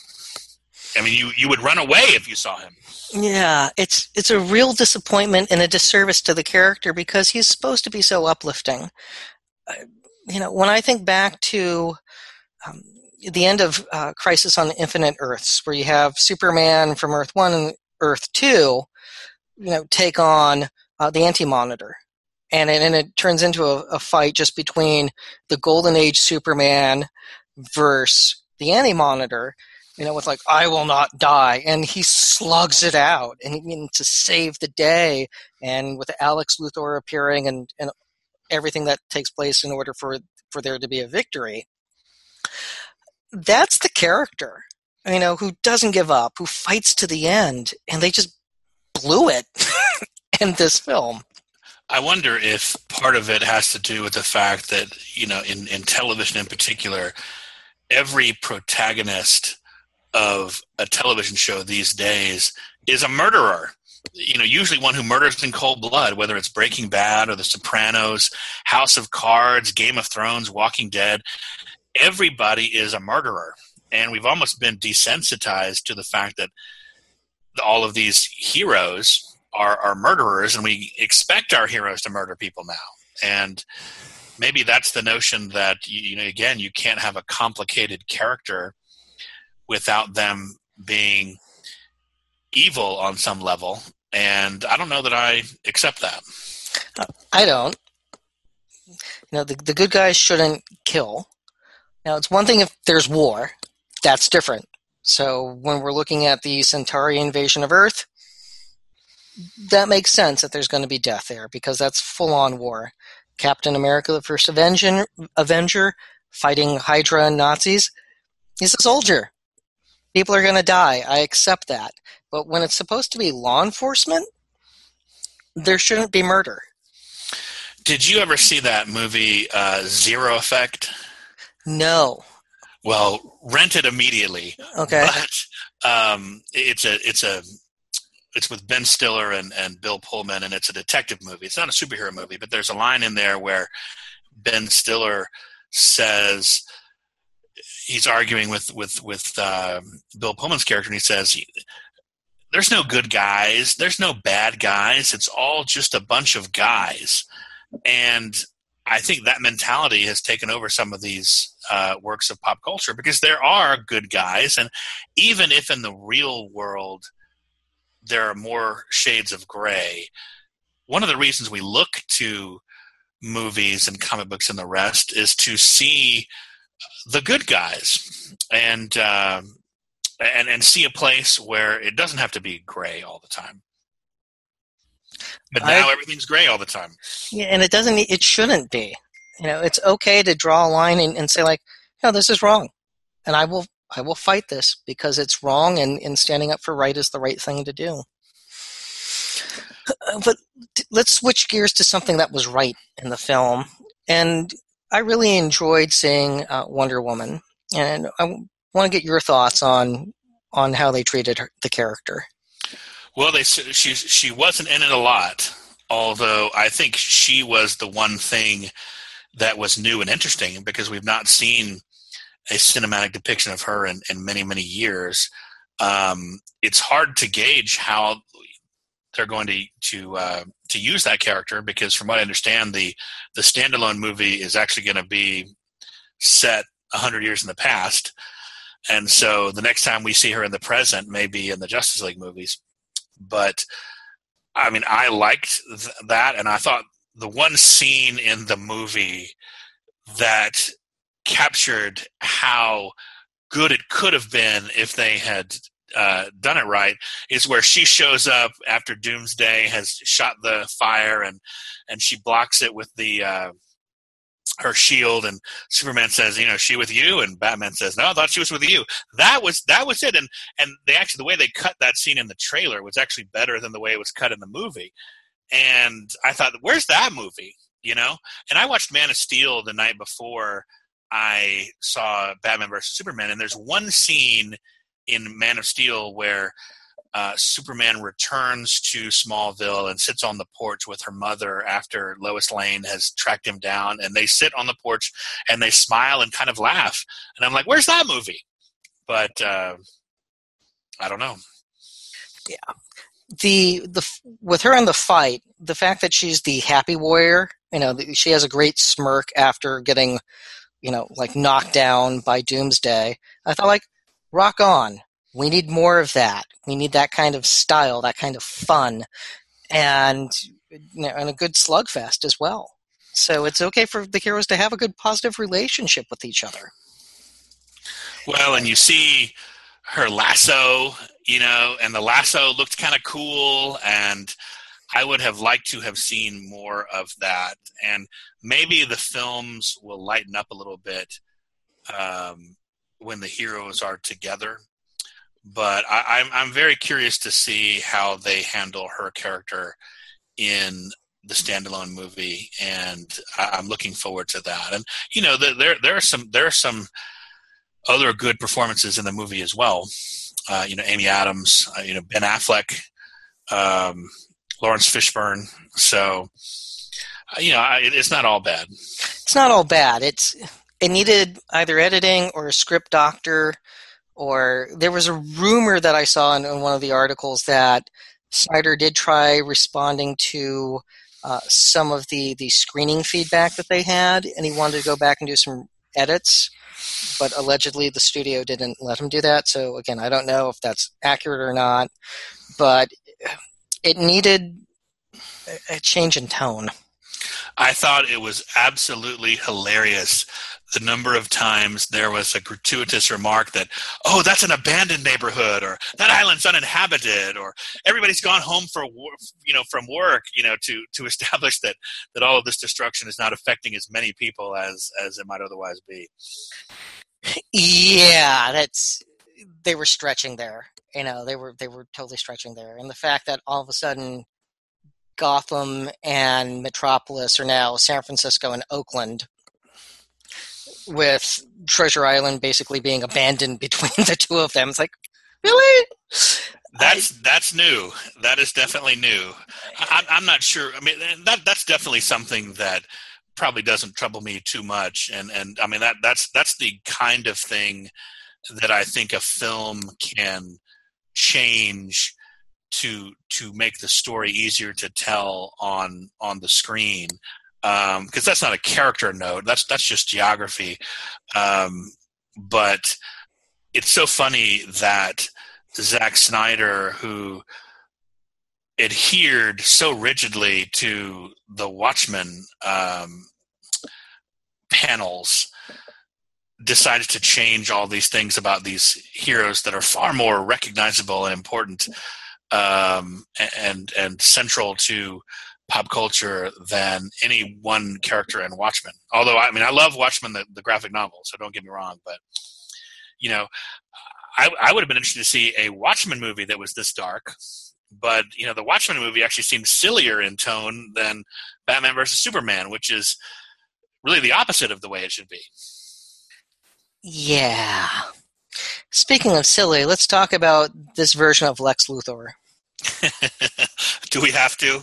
B: I mean, you, you would run away if you saw him.
A: Yeah, it's it's a real disappointment and a disservice to the character because he's supposed to be so uplifting. Uh, you know, when I think back to um, the end of uh, Crisis on Infinite Earths, where you have Superman from Earth One and Earth Two, you know, take on uh, the Anti Monitor, and it, and it turns into a, a fight just between the Golden Age Superman versus the Anti Monitor you know, with like "I will not die," and he slugs it out, and he, means to save the day, and with Alex Luthor appearing, and and everything that takes place in order for for there to be a victory. That's the character, you know, who doesn't give up, who fights to the end, and they just blew it in this film.
B: I wonder if part of it has to do with the fact that, you know, in, in television in particular, every protagonist of a television show these days is a murderer. You know, usually one who murders in cold blood, whether it's Breaking Bad or The Sopranos, House of Cards, Game of Thrones, Walking Dead. Everybody is a murderer. And we've almost been desensitized to the fact that all of these heroes are, are murderers, and we expect our heroes to murder people now. And maybe that's the notion that, you know, again, you can't have a complicated character without them being evil on some level. And I don't know that I accept that.
A: I don't. you know the, the good guys shouldn't kill. Now it's one thing if there's war, that's different. So when we're looking at the Chitauri invasion of Earth, that makes sense that there's going to be death there because that's full on war. Captain America, the first Avenger, Avenger fighting Hydra and Nazis, he's a soldier. People are going to die. I accept that. But when it's supposed to be law enforcement, there shouldn't be murder.
B: Did you ever see that movie uh, Zero Effect?
A: No.
B: Well, rent it immediately.
A: Okay.
B: But um, it's a it's a it's with Ben Stiller and, and Bill Pullman, and it's a detective movie. It's not a superhero movie, but there's a line in there where Ben Stiller says he's arguing with with with uh, Bill Pullman's character, and he says, "There's no good guys. There's no bad guys. It's all just a bunch of guys." And I think that mentality has taken over some of these uh, works of pop culture because there are good guys, and even if in the real world there are more shades of gray. One of the reasons we look to movies and comic books and the rest is to see the good guys and uh, and and see a place where it doesn't have to be gray all the time. But now I, everything's gray all the time.
A: Yeah, and it doesn't. It shouldn't be. You know, it's okay to draw a line and, and say like, "No, this is wrong," and I will I will fight this because it's wrong and, and standing up for right is the right thing to do. Uh, but let's switch gears to something that was right in the film. And I really enjoyed seeing uh, Wonder Woman. And I want to get your thoughts on on how they treated her, the character.
B: Well, they she she wasn't in it a lot, although I think she was the one thing that was new and interesting because we've not seen a cinematic depiction of her in, in many many years. Um, it's hard to gauge how they're going to to uh, to use that character because, from what I understand, the the standalone movie is actually going to be set hundred years in the past, and so the next time we see her in the present may be in the Justice League movies. But I mean, I liked th- that, and I thought the one scene in the movie that captured how good it could have been if they had uh, done it right is where she shows up after Doomsday has shot the fire and and she blocks it with the uh, her shield and Superman says, you know, she with you and Batman says, no, I thought she was with you. That was that was it and and they actually the way they cut that scene in the trailer was actually better than the way it was cut in the movie. And I thought, where's that movie? You know? And I watched Man of Steel the night before I saw Batman versus Superman, and there's one scene in Man of Steel where uh, Superman returns to Smallville and sits on the porch with her mother after Lois Lane has tracked him down, and they sit on the porch and they smile and kind of laugh, and I'm like, "Where's that movie?" But uh, I don't know.
A: Yeah, the the with her in the fight, the fact that she's the happy warrior, you know, she has a great smirk after getting you know, like knocked down by Doomsday. I thought, like, rock on. We need more of that. We need that kind of style, that kind of fun, and you know, and a good slugfest as well. So it's okay for the heroes to have a good positive relationship with each other.
B: Well, and you see her lasso, you know, and the lasso looked kind of cool and I would have liked to have seen more of that, and maybe the films will lighten up a little bit um, when the heroes are together. But I, I'm I'm very curious to see how they handle her character in the standalone movie, and I'm looking forward to that. And you know, there there are some there are some other good performances in the movie as well. Uh, you know, Amy Adams, uh, you know, Ben Affleck, um, Laurence Fishburne. So, uh, you know, it's not all bad.
A: It's not all bad. It's it needed either editing or a script doctor, or there was a rumor that I saw in, in one of the articles that Snyder did try responding to uh, some of the the screening feedback that they had, and he wanted to go back and do some edits. But allegedly, the studio didn't let him do that. So again, I don't know if that's accurate or not. But it needed a change in tone.
B: I thought it was absolutely hilarious the number of times there was a gratuitous remark that, oh, that's an abandoned neighborhood, or that island's uninhabited, or everybody's gone home for you know from work, you know, to to establish that that all of this destruction is not affecting as many people as as it might otherwise be.
A: Yeah, that's they were stretching there. You know, they were they were totally stretching there, and the fact that all of a sudden Gotham and Metropolis are now San Francisco and Oakland with Treasure Island basically being abandoned between the two of them. It's like, really?
B: That's I, that's new. That is definitely new. I, I'm not sure. I mean, that that's definitely something that probably doesn't trouble me too much. And and I mean that that's that's the kind of thing that I think a film can change to to make the story easier to tell on on the screen because um, that's not a character note. That's that's just geography. Um, but it's so funny that Zack Snyder, who adhered so rigidly to the Watchmen um, panels, decided to change all these things about these heroes that are far more recognizable and important um, and and central to pop culture than any one character in Watchmen. Although I mean, I love Watchmen, the, the graphic novel. So don't get me wrong, but you know, I, I would have been interested to see a Watchmen movie that was this dark. But you know, the Watchmen movie actually seemed sillier in tone than Batman versus Superman, which is really the opposite of the way it should be.
A: Yeah. Speaking of silly, let's talk about this version of Lex Luthor.
B: Do we have to?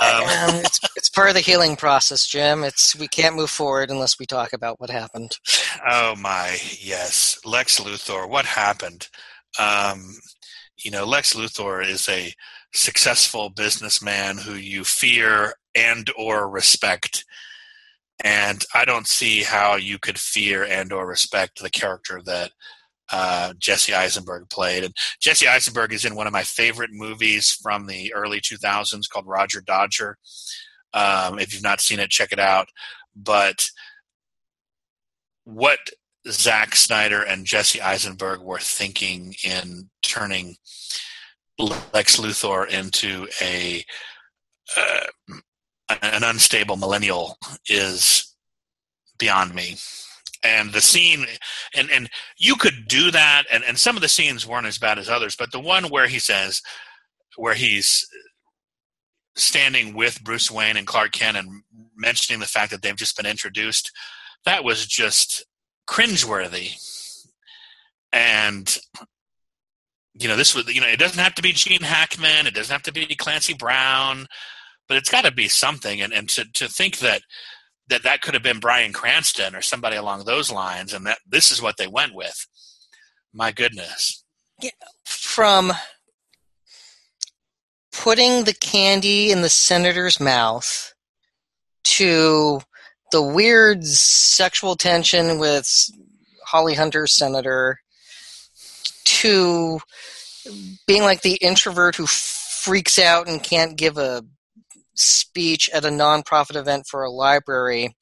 A: Um. Um, it's, it's part of the healing process, Jim. It's we can't move forward unless we talk about what happened.
B: Oh my, yes, Lex Luthor. What happened? Um, you know, Lex Luthor is a successful businessman who you fear and or respect and i don't see how you could fear and or respect the character that uh, Jesse Eisenberg played. And Jesse Eisenberg is in one of my favorite movies from the early 2000s called Roger Dodger. Um, if you've not seen it, check it out. But what Zack Snyder and Jesse Eisenberg were thinking in turning Lex Luthor into a uh, an unstable millennial is beyond me and the scene and and you could do that and and some of the scenes weren't as bad as others but the one where he says where he's standing with Bruce Wayne and Clark Kent and mentioning the fact that they've just been introduced that was just cringeworthy. And you know this was you know it doesn't have to be Gene Hackman it doesn't have to be Clancy Brown but it's got to be something and and to to think that that that could have been Bryan Cranston or somebody along those lines, and that this is what they went with. My goodness.
A: Yeah, from putting the candy in the senator's mouth to the weird sexual tension with Holly Hunter's senator to being like the introvert who freaks out and can't give a speech at a nonprofit event for a library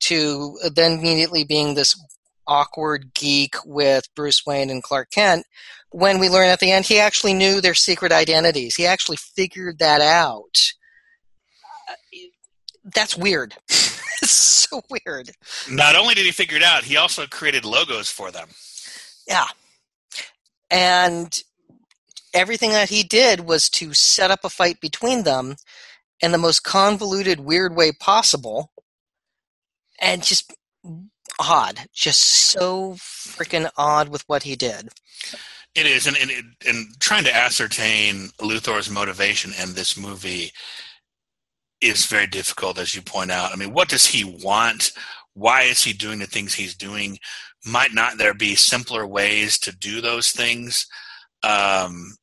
A: to then immediately being this awkward geek with Bruce Wayne and Clark Kent when we learn at the end he actually knew their secret identities. He actually figured that out. Uh, that's weird. it's so weird.
B: Not only did he figure it out, he also created logos for them.
A: Yeah. And everything that he did was to set up a fight between them in the most convoluted, weird way possible, and just odd, just so freaking odd with what he did.
B: It is, and, and and trying to ascertain Luthor's motivation in this movie is very difficult, as you point out. I mean, what does he want? Why is he doing the things he's doing? Might not there be simpler ways to do those things? Um,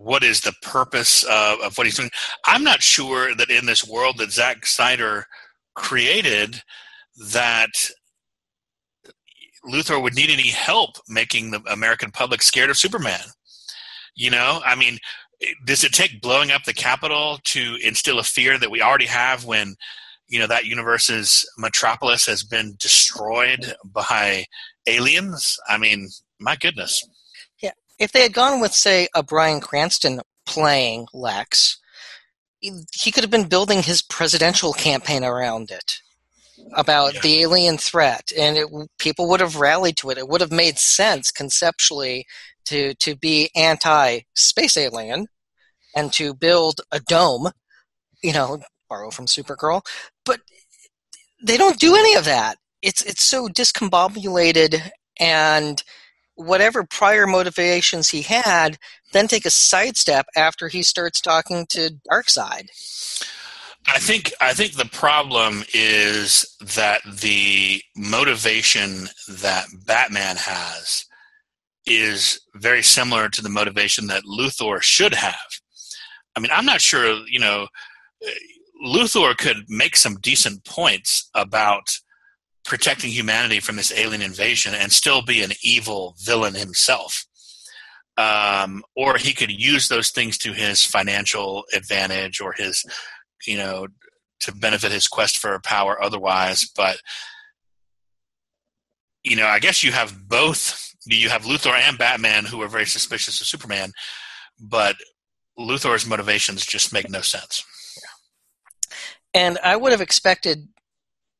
B: what is the purpose of, of what he's doing. I'm not sure that in this world that Zack Snyder created that Luthor would need any help making the American public scared of Superman. You know, I mean, does it take blowing up the Capitol to instill a fear that we already have when you know that universe's metropolis has been destroyed by aliens? I mean, my goodness.
A: If they had gone with, say, a Bryan Cranston playing Lex, he could have been building his presidential campaign around it about yeah. the alien threat, and it, people would have rallied to it. It would have made sense conceptually to to be anti space alien and to build a dome, you know, borrow from Supergirl, but they don't do any of that. It's it's so discombobulated and whatever prior motivations he had, then take a sidestep after he starts talking to Darkseid.
B: I think I think the problem is that the motivation that Batman has is very similar to the motivation that Luthor should have. I mean, I'm not sure, you know, Luthor could make some decent points about protecting humanity from this alien invasion and still be an evil villain himself. Um, or he could use those things to his financial advantage or his, you know, to benefit his quest for power otherwise. But, you know, I guess you have both. You have Luthor and Batman who are very suspicious of Superman, but Luthor's motivations just make no sense.
A: And I would have expected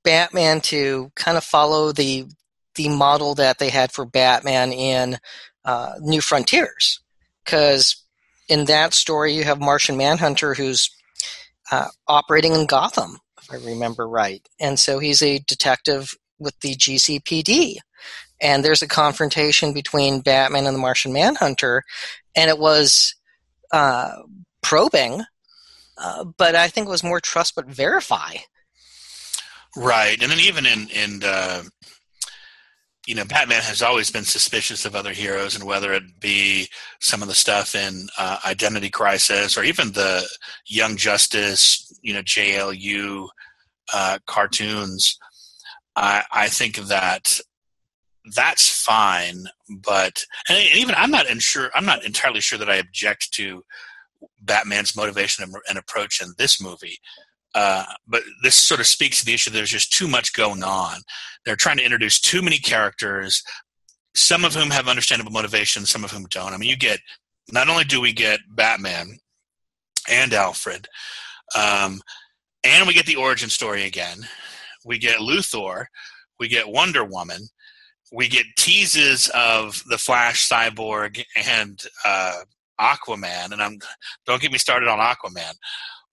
A: Batman to kind of follow the the model that they had for Batman in uh, New Frontiers, because in that story you have Martian Manhunter who's uh, operating in Gotham, if I remember right, and so he's a detective with the GCPD, and there's a confrontation between Batman and the Martian Manhunter, and it was uh, probing, uh, but I think it was more trust but verify
B: Right, and then even in in uh, you know, Batman has always been suspicious of other heroes, and whether it be some of the stuff in uh, Identity Crisis or even the Young Justice, you know, JLU uh, cartoons, I, I think that that's fine. But and even I'm not sure. I'm not entirely sure that I object to Batman's motivation and, and approach in this movie. Uh, but this sort of speaks to the issue. There's just too much going on. They're trying to introduce too many characters, some of whom have understandable motivation, some of whom don't. I mean, you get not only do we get Batman and Alfred, um, and we get the origin story again. We get Luthor, we get Wonder Woman, we get teases of the Flash, Cyborg, and uh, Aquaman. And I'm don't get me started on Aquaman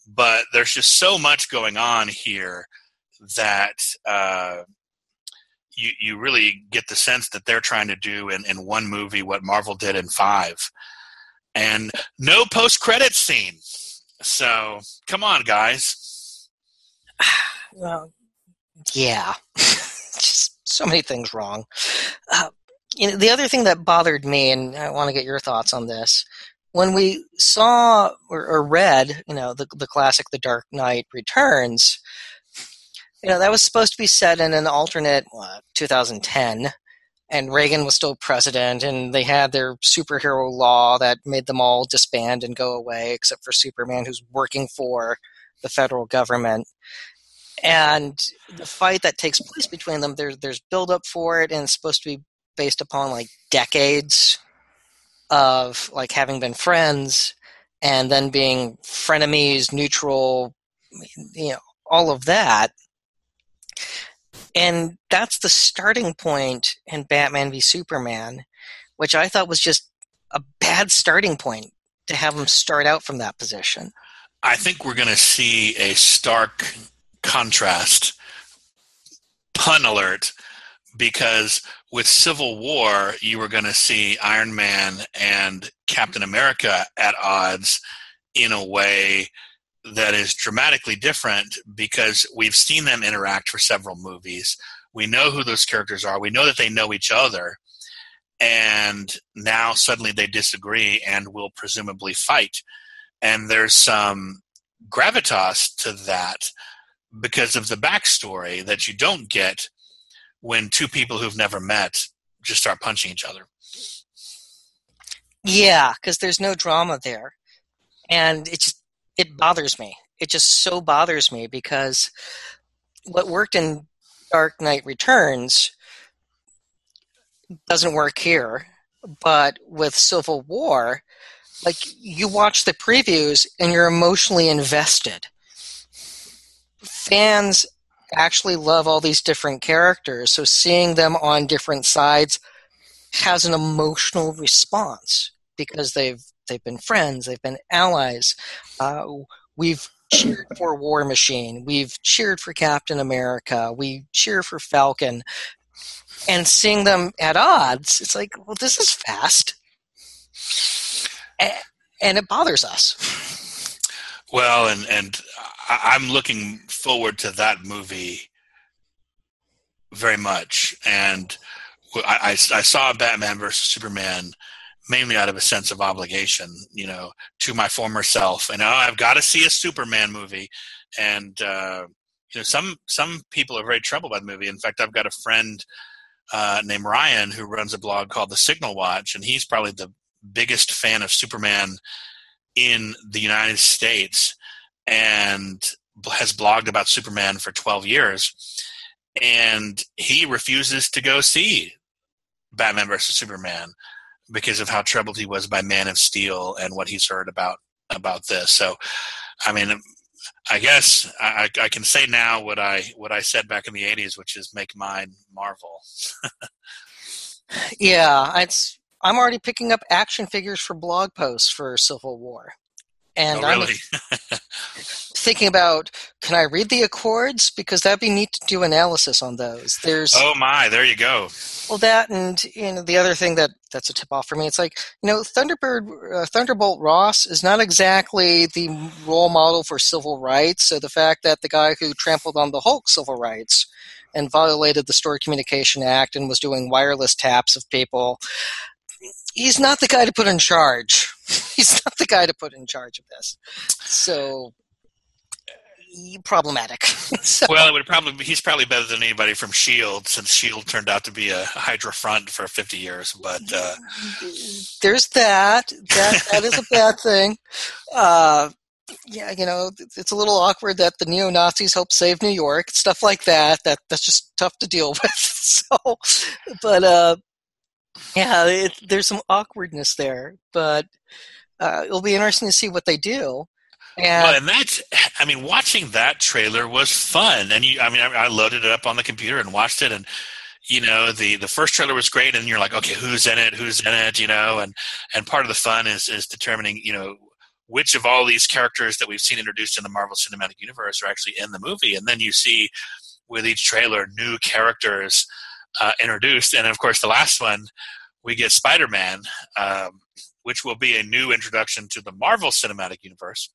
B: but there's just so much going on here that uh, you you really get the sense that they're trying to do in, in one movie what Marvel did in five, and no post credit scene. So come on, guys.
A: Well, yeah, just so many things wrong. Uh, you know, the other thing that bothered me, and I want to get your thoughts on this, when we saw or, or read, you know, the, the classic The Dark Knight Returns, you know, that was supposed to be set in an alternate uh, 2010, and Reagan was still president, and they had their superhero law that made them all disband and go away, except for Superman, who's working for the federal government. And the fight that takes place between them, there, there's build up for it, and it's supposed to be based upon like decades of like having been friends and then being frenemies, neutral, you know, all of that. And that's the starting point in Batman v Superman, which I thought was just a bad starting point to have him start out from that position.
B: I think we're going to see a stark contrast. Pun alert because with Civil War, you were going to see Iron Man and Captain America at odds in a way that is dramatically different because we've seen them interact for several movies. We know who those characters are. We know that they know each other. And now suddenly they disagree and will presumably fight. And there's some gravitas to that because of the backstory that you don't get when two people who've never met just start punching each other.
A: Yeah, because there's no drama there. and it just it bothers me. It just so bothers me because what worked in Dark Knight Returns doesn't work here, but with Civil War, like you watch the previews and you're emotionally invested. Fans actually love all these different characters, so seeing them on different sides has an emotional response because they've they've been friends, they've been allies. Uh, we've cheered for War Machine, we've cheered for Captain America, we cheer for Falcon, and seeing them at odds, it's like, well, this is fast, and it bothers us.
B: Well, and and I'm looking forward to that movie very much, and I, I, I saw Batman versus Superman mainly out of a sense of obligation, you know, to my former self. And oh, I've got to see a Superman movie. And uh, you know, some some people are very troubled by the movie. In fact, I've got a friend uh, named Ryan who runs a blog called The Signal Watch, and he's probably the biggest fan of Superman in the United States, and has blogged about Superman for 12 years. And he refuses to go see Batman versus Superman because of how troubled he was by Man of Steel and what he's heard about about this. So, I mean, I guess I, I can say now what I what I said back in the '80s, which is make mine Marvel.
A: yeah, it's. I'm already picking up action figures for blog posts for Civil War, and
B: oh, really?
A: I'm thinking about can I read the Accords because that'd be neat to do analysis on those. There's
B: oh my, there you go.
A: Well, that and you know the other thing that that's a tip off for me. It's like you know Thunderbird, uh, Thunderbolt Ross is not exactly the role model for civil rights. So the fact that the guy who trampled on the Hulk civil rights and violated the Stored Communication Act and was doing wireless taps of people, he's not the guy to put in charge. he's not the guy to put in charge of this. So problematic. so,
B: well, it would probably he's probably better than anybody from Shield, since Shield turned out to be a Hydra front for fifty years. But uh,
A: there's that. That that is a bad thing. Uh, yeah, you know, it's a little awkward that the neo Nazis help save New York, stuff like that. That that's just tough to deal with. so, but uh, yeah, it, there's some awkwardness there. But uh, it'll be interesting to see what they do.
B: And, well, and that, I mean, watching that trailer was fun. And you, I mean, I, I loaded it up on the computer and watched it, and you know, the the first trailer was great, and you're like, okay, who's in it? Who's in it? You know, and and part of the fun is is determining, you know, which of all these characters that we've seen introduced in the Marvel Cinematic Universe are actually in the movie, and then you see with each trailer new characters uh, introduced, and of course, the last one we get Spider Man. Um, which will be a new introduction to the Marvel Cinematic Universe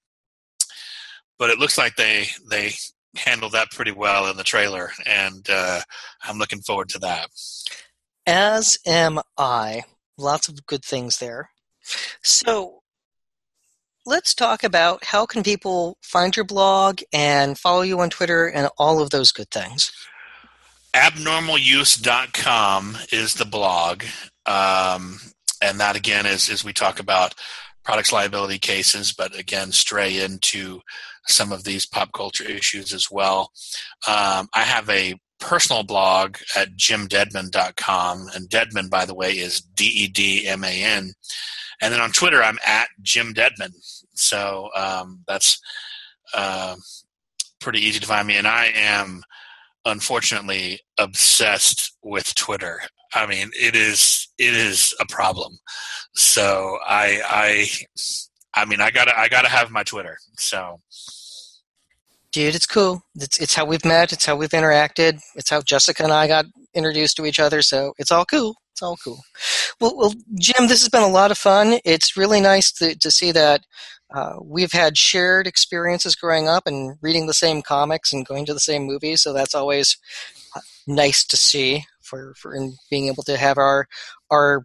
B: but it looks like they they handled that pretty well in the trailer, and uh, I'm looking forward to that.
A: As am I. Lots of good things there. So let's talk about how can people find your blog and follow you on Twitter and all of those good things.
B: Abnormaluse.com is the blog. Um, and that again is, is we talk about products liability cases, but again, stray into some of these pop culture issues as well. Um, I have a personal blog at jimdedman.com, and Dedman, by the way, is D E D M A N. And then on Twitter, I'm at Jim Dedman. So um, that's uh, pretty easy to find me. And I am, unfortunately, obsessed with Twitter. I mean, it is it is a problem. So I I I mean, I gotta I gotta have my Twitter. So
A: dude, it's cool. It's it's how we've met. It's how we've interacted. It's how Jessica and I got introduced to each other. So it's all cool. It's all cool. Well, well Jim, this has been a lot of fun. It's really nice to, to see that uh, we've had shared experiences growing up and reading the same comics and going to the same movies. So that's always uh, nice to see for for being able to have our our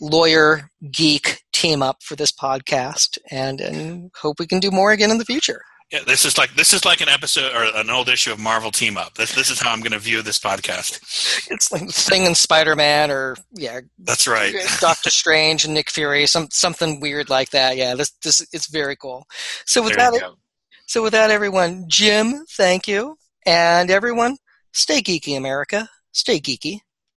A: lawyer geek team up for this podcast and and hope we can do more again in the future
B: Yeah, this is like this is like an episode or an old issue of Marvel Team Up. This this is how I'm going to view this podcast.
A: It's like Thing and Spider Man, or yeah,
B: that's right.
A: Doctor Strange and Nick Fury, some something weird like that. Yeah, this this it's very cool. So with
B: There
A: that, so with that, everyone, Jim, thank you, and everyone, stay geeky, America, stay geeky.